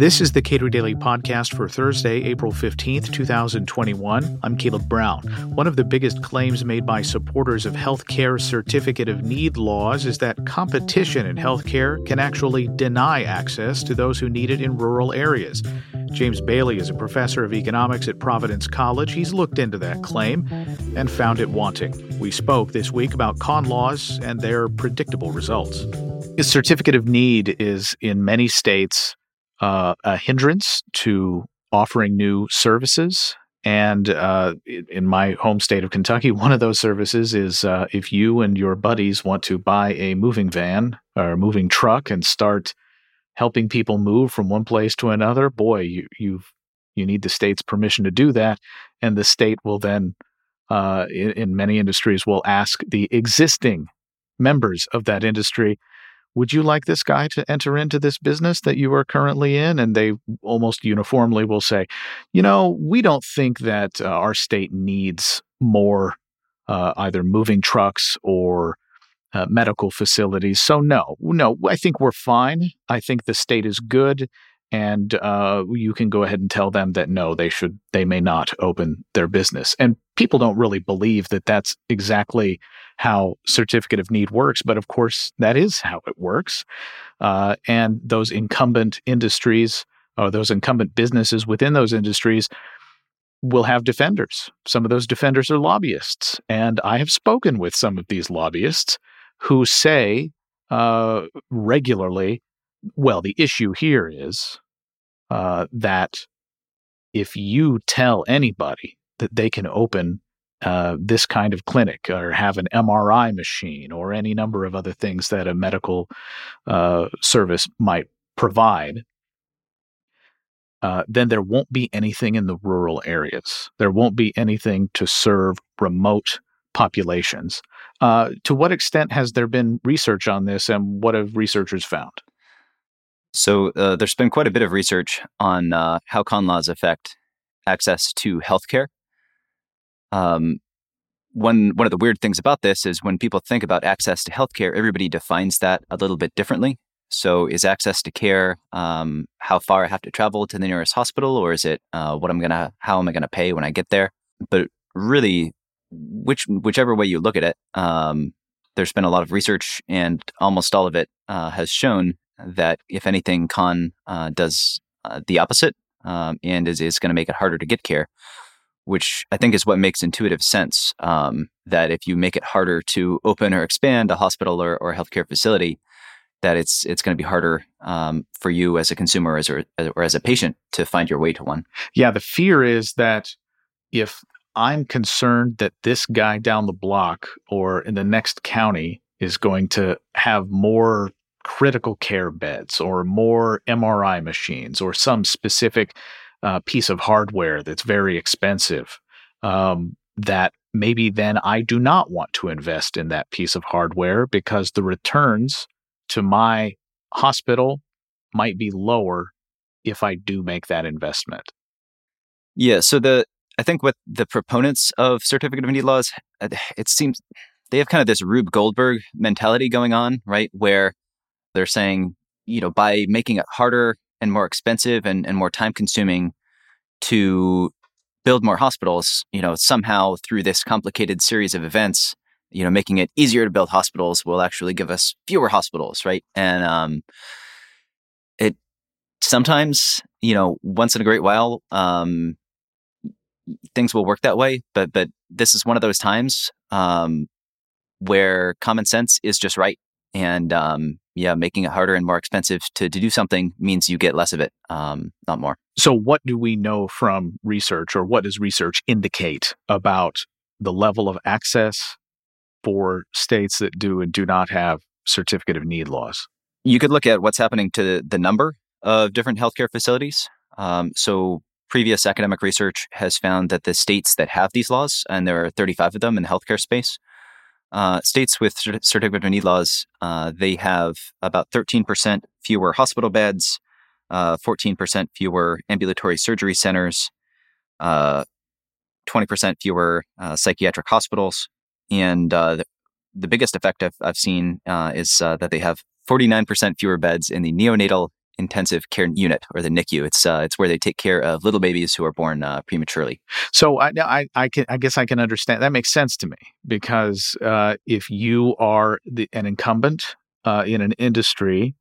This is the Cato Daily Podcast for Thursday, April 15th, 2021. I'm Caleb Brown. One of the biggest claims made by supporters of healthcare certificate of need laws is that competition in healthcare can actually deny access to those who need it in rural areas. James Bailey is a professor of economics at Providence College. He's looked into that claim and found it wanting. We spoke this week about con laws and their predictable results. A certificate of need is in many states uh, a hindrance to offering new services. And uh, in my home state of Kentucky, one of those services is uh, if you and your buddies want to buy a moving van or a moving truck and start helping people move from one place to another, boy, you you you need the state's permission to do that, and the state will then, uh, in, in many industries, will ask the existing members of that industry would you like this guy to enter into this business that you are currently in? And they almost uniformly will say, you know, we don't think that uh, our state needs more uh, either moving trucks or uh, medical facilities. So, no, no, I think we're fine. I think the state is good. And uh, you can go ahead and tell them that no, they should, they may not open their business. And people don't really believe that that's exactly how certificate of need works, but of course that is how it works. Uh, and those incumbent industries or those incumbent businesses within those industries will have defenders. Some of those defenders are lobbyists, and I have spoken with some of these lobbyists who say uh, regularly, "Well, the issue here is uh, that." If you tell anybody that they can open uh, this kind of clinic or have an MRI machine or any number of other things that a medical uh, service might provide, uh, then there won't be anything in the rural areas. There won't be anything to serve remote populations. Uh, to what extent has there been research on this, and what have researchers found? So, uh, there's been quite a bit of research on uh, how con laws affect access to healthcare um, one one of the weird things about this is when people think about access to healthcare, everybody defines that a little bit differently. So, is access to care um, how far I have to travel to the nearest hospital, or is it uh, what I'm gonna how am I gonna pay when I get there? But really, which whichever way you look at it, um, there's been a lot of research, and almost all of it uh, has shown that if anything, con uh, does uh, the opposite um, and is is going to make it harder to get care which I think is what makes intuitive sense. Um, that if you make it harder to open or expand a hospital or, or healthcare facility, that it's it's going to be harder um, for you as a consumer as or, or as a patient to find your way to one. Yeah, the fear is that if I'm concerned that this guy down the block or in the next county is going to have more critical care beds or more MRI machines or some specific uh, piece of hardware that's very expensive um, that maybe then I do not want to invest in that piece of hardware because the returns to my hospital might be lower if I do make that investment. Yeah. So the I think with the proponents of certificate of need laws, it seems they have kind of this Rube Goldberg mentality going on, right? Where they're saying, you know, by making it harder and more expensive and, and more time consuming to build more hospitals, you know, somehow through this complicated series of events, you know, making it easier to build hospitals will actually give us fewer hospitals, right? And um, it sometimes, you know, once in a great while, um, things will work that way. But but this is one of those times um, where common sense is just right, and um, yeah, making it harder and more expensive to, to do something means you get less of it, um, not more. So, what do we know from research, or what does research indicate about the level of access for states that do and do not have certificate of need laws? You could look at what's happening to the number of different healthcare facilities. Um, so, previous academic research has found that the states that have these laws, and there are 35 of them in the healthcare space, uh, states with certificate of need laws, uh, they have about 13% fewer hospital beds, uh, 14% fewer ambulatory surgery centers, 20% uh, fewer uh, psychiatric hospitals. And the, the, biggest effect I've, I've seen is that they have 49% fewer beds in the neonatal intensive care unit or the NICU. It's uh, it's where they take care of little babies who are born uh, prematurely. So I, I, I can I guess I can understand that makes sense to me because uh, if you are the, an incumbent uh, in an industry,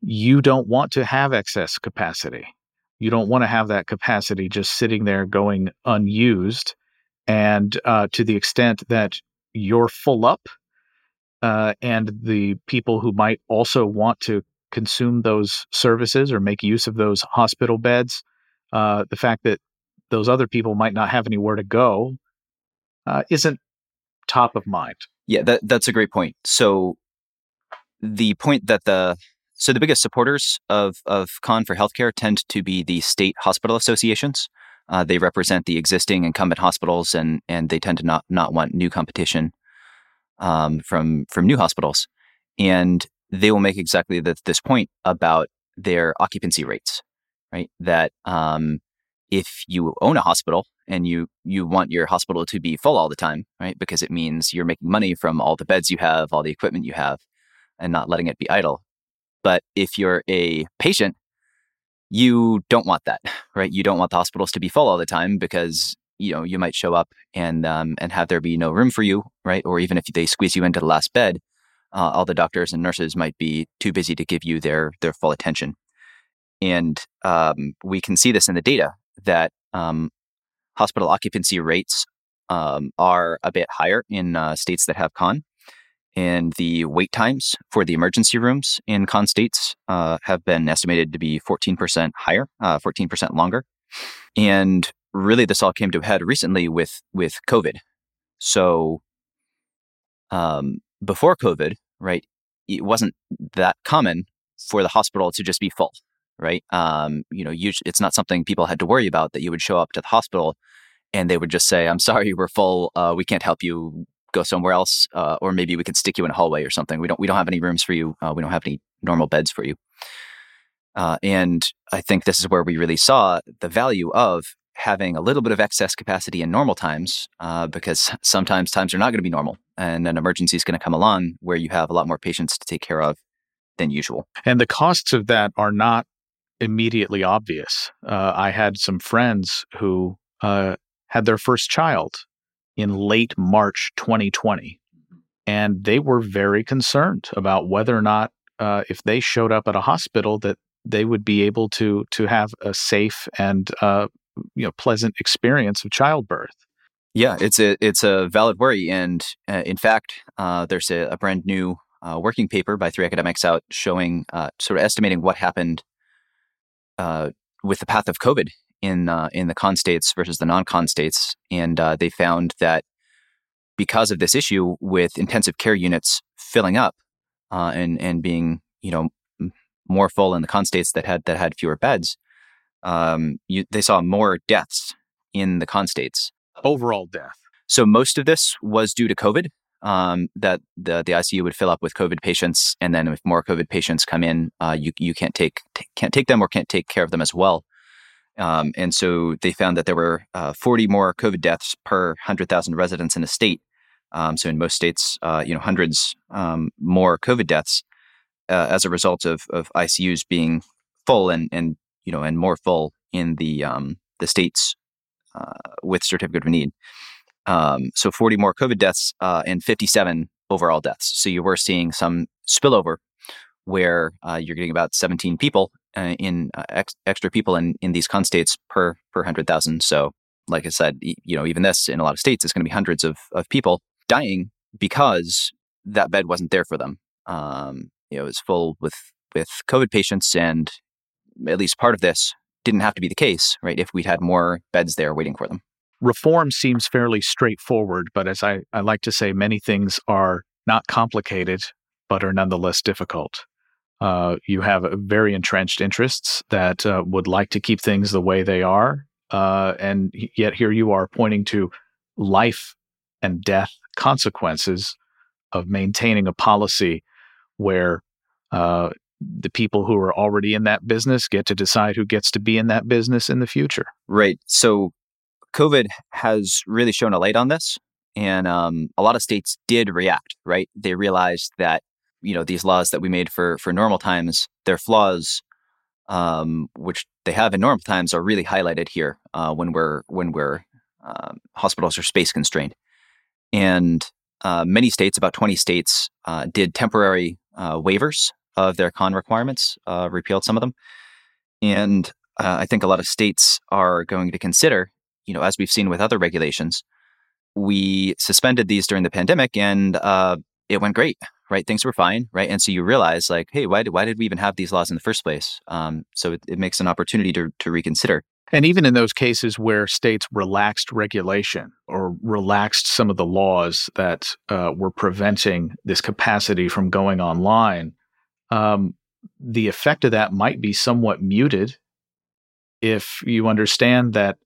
you don't want to have excess capacity. You don't want to have that capacity just sitting there going unused. And uh, to the extent that you're full up, uh, and the people who might also want to consume those services or make use of those hospital beds, uh, the fact that those other people might not have anywhere to go uh, isn't top of mind. Yeah, that, that's a great point. So the point that the so the biggest supporters of of Con for healthcare tend to be the state hospital associations. Uh, they represent the existing incumbent hospitals, and and they tend to not not want new competition um, from from new hospitals. And they will make exactly the, this point about their occupancy rates, right? That um, if you own a hospital and you you want your hospital to be full all the time, right? Because it means you're making money from all the beds you have, all the equipment you have, and not letting it be idle. But if you're a patient, you don't want that, right? You don't want the hospitals to be full all the time because you know you might show up and um, and have there be no room for you, right? Or even if they squeeze you into the last bed, uh, all the doctors and nurses might be too busy to give you their their full attention. And um, we can see this in the data that um, hospital occupancy rates um, are a bit higher in uh, states that have con and the wait times for the emergency rooms in con states uh, have been estimated to be 14% higher, uh, 14% longer. And really, this all came to a head recently with, with COVID. So, um, before COVID, right, it wasn't that common for the hospital to just be full, right? Um, you know, usually it's not something people had to worry about that you would show up to the hospital and they would just say, "I'm sorry, we're full. Uh, we can't help you go somewhere else, uh, or maybe we can stick you in a hallway or something. We don't we don't have any rooms for you. Uh, we don't have any normal beds for you. Uh, and I think this is where we really saw the value of having a little bit of excess capacity in normal times, uh, because sometimes times are not going to be normal, and an emergency is going to come along where you have a lot more patients to take care of than usual. And the costs of that are not immediately obvious. Uh, I had some friends who uh, had their first child in late March 2020. And they were very concerned about whether or not, uh, if they showed up at a hospital, that they would be able to to have a safe and uh, you know pleasant experience of childbirth. Yeah, it's a it's a valid worry, and uh, in fact, uh, there's a, a, brand new uh, working paper by three academics out showing uh, sort of estimating what happened with the path of COVID in uh, in the con states versus the non-con states, and uh, they found that because of this issue with intensive care units filling up uh, and and being you know more full in the con states that had that had fewer beds, um, you, they saw more deaths in the con states. Overall death. So most of this was due to COVID. Um, that the the ICU would fill up with COVID patients, and then if more COVID patients come in, uh, you you can't take t- can't take them or can't take care of them as well. Um, and so they found that there were uh, 40 more COVID deaths per 100,000 residents in a state. Um, so in most states, uh, you know, hundreds um, more COVID deaths uh, as a result of, of ICUs being full and, and, you know, and more full in the, um, the states uh, with certificate of need. Um, so 40 more COVID deaths uh, and 57 overall deaths. So you were seeing some spillover where uh, you're getting about 17 people uh, in uh, ex- extra people in, in these con states per per hundred thousand. So, like I said, you know, even this in a lot of states is going to be hundreds of of people dying because that bed wasn't there for them. Um, you know, it was full with with COVID patients, and at least part of this didn't have to be the case, right? If we'd had more beds there waiting for them. Reform seems fairly straightforward, but as I, I like to say, many things are not complicated, but are nonetheless difficult. Uh, you have very entrenched interests that uh, would like to keep things the way they are. Uh, and yet here you are pointing to life and death consequences of maintaining a policy where uh, the people who are already in that business get to decide who gets to be in that business in the future. Right. So COVID has really shown a light on this. And um, a lot of states did react, right? They realized that you know these laws that we made for for normal times their flaws um, which they have in normal times, are really highlighted here uh, when we're when we're um, hospitals are space constrained. And uh, many states, about 20 states, uh, did temporary uh, waivers of their con requirements, uh, repealed some of them. And uh, I think a lot of states are going to consider, you know, as we've seen with other regulations, we suspended these during the pandemic and uh, it went great, right? Things were fine, right? And so you realize, like, hey, why did, why did we even have these laws in the first place? Um, so it, it makes an opportunity to, to reconsider. And even in those cases where states relaxed regulation or relaxed some of the laws that uh, were preventing this capacity from going online, um, the effect of that might be somewhat muted if you understand that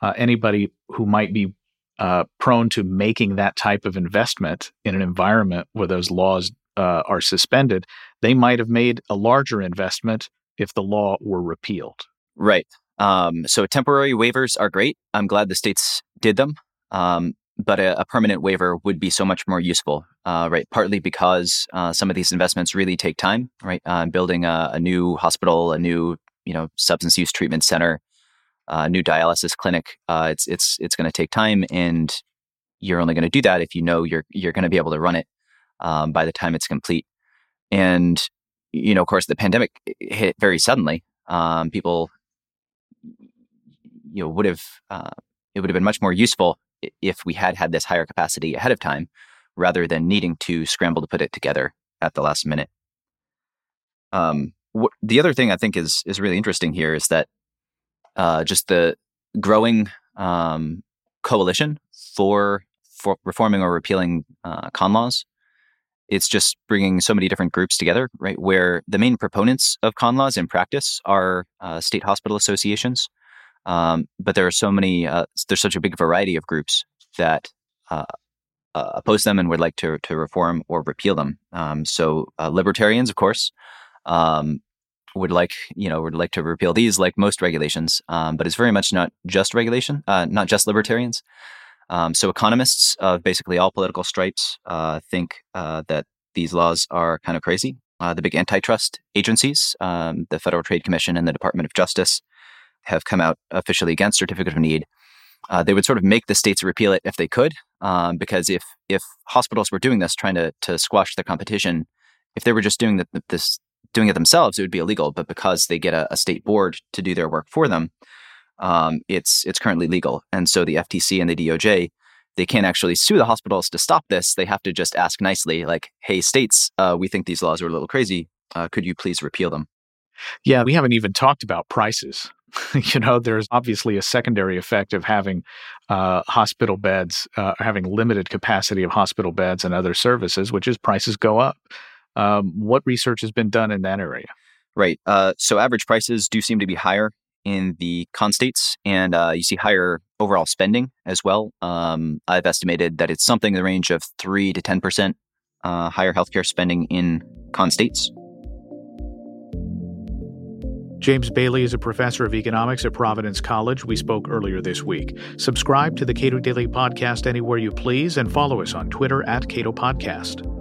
uh, anybody who might be uh, prone to making that type of investment in an environment where those laws uh, are suspended, they might have made a larger investment if the law were repealed. Right. Um, so temporary waivers are great. I'm glad the states did them. Um, but a, a, permanent waiver would be so much more useful, uh, right? Partly because uh, some of these investments really take time, right? Uh, building a, a, new hospital, a new you know substance use treatment center, a new dialysis clinic. Uh, it's it's it's going to take time, and you're only going to do that if you know you're you're going to be able to run it um, by the time it's complete. And you know, of course, the pandemic hit very suddenly. Um, people you know would have uh, it would have been much more useful if we had had this higher capacity ahead of time rather than needing to scramble to put it together at the last minute. Um, wh- the other thing I think is is really interesting here is that uh, just the growing um, coalition for for reforming or repealing uh, con laws. It's just bringing so many different groups together, right? Where the main proponents of con laws in practice are uh, state hospital associations, um, but there are so many, uh, there's such a big variety of groups that uh, uh, oppose them and would like to, to reform or repeal them. Um, so uh, libertarians, of course, um, would like, you know, would like to repeal these like most regulations, um, but it's very much not just regulation, uh, not just libertarians. Um, so economists of basically all political stripes uh, think that these laws are kind of crazy. the big antitrust agencies, um, the Federal Trade Commission and the Department of Justice, have come out officially against certificate of need. Uh, they would sort of make the states repeal it if they could, um, because if if hospitals were doing this, trying to to squash the competition, if they were just doing the, this doing it themselves, it would be illegal. But because they get a, a state board to do their work for them, um, it's it's currently legal. And so the FTC and the DOJ they can't actually sue the hospitals to stop this. They have to just ask nicely, like, "Hey, states, uh, we think these laws are a little crazy. Uh, could you please repeal them?" Yeah, we haven't even talked about prices. you know, there's obviously a secondary effect of having uh, hospital beds, uh, having limited capacity of hospital beds and other services, which is prices go up. Um, what research has been done in that area? Right. Uh, so average prices do seem to be higher in the con states, and uh, you see higher overall spending as well. Um, I've estimated that it's something in the range of three to ten percent uh, higher healthcare spending in con states James Bailey is a professor of economics at Providence College. We spoke earlier this week. Subscribe to the Cato Daily Podcast anywhere you please and follow us on Twitter at Cato Podcast.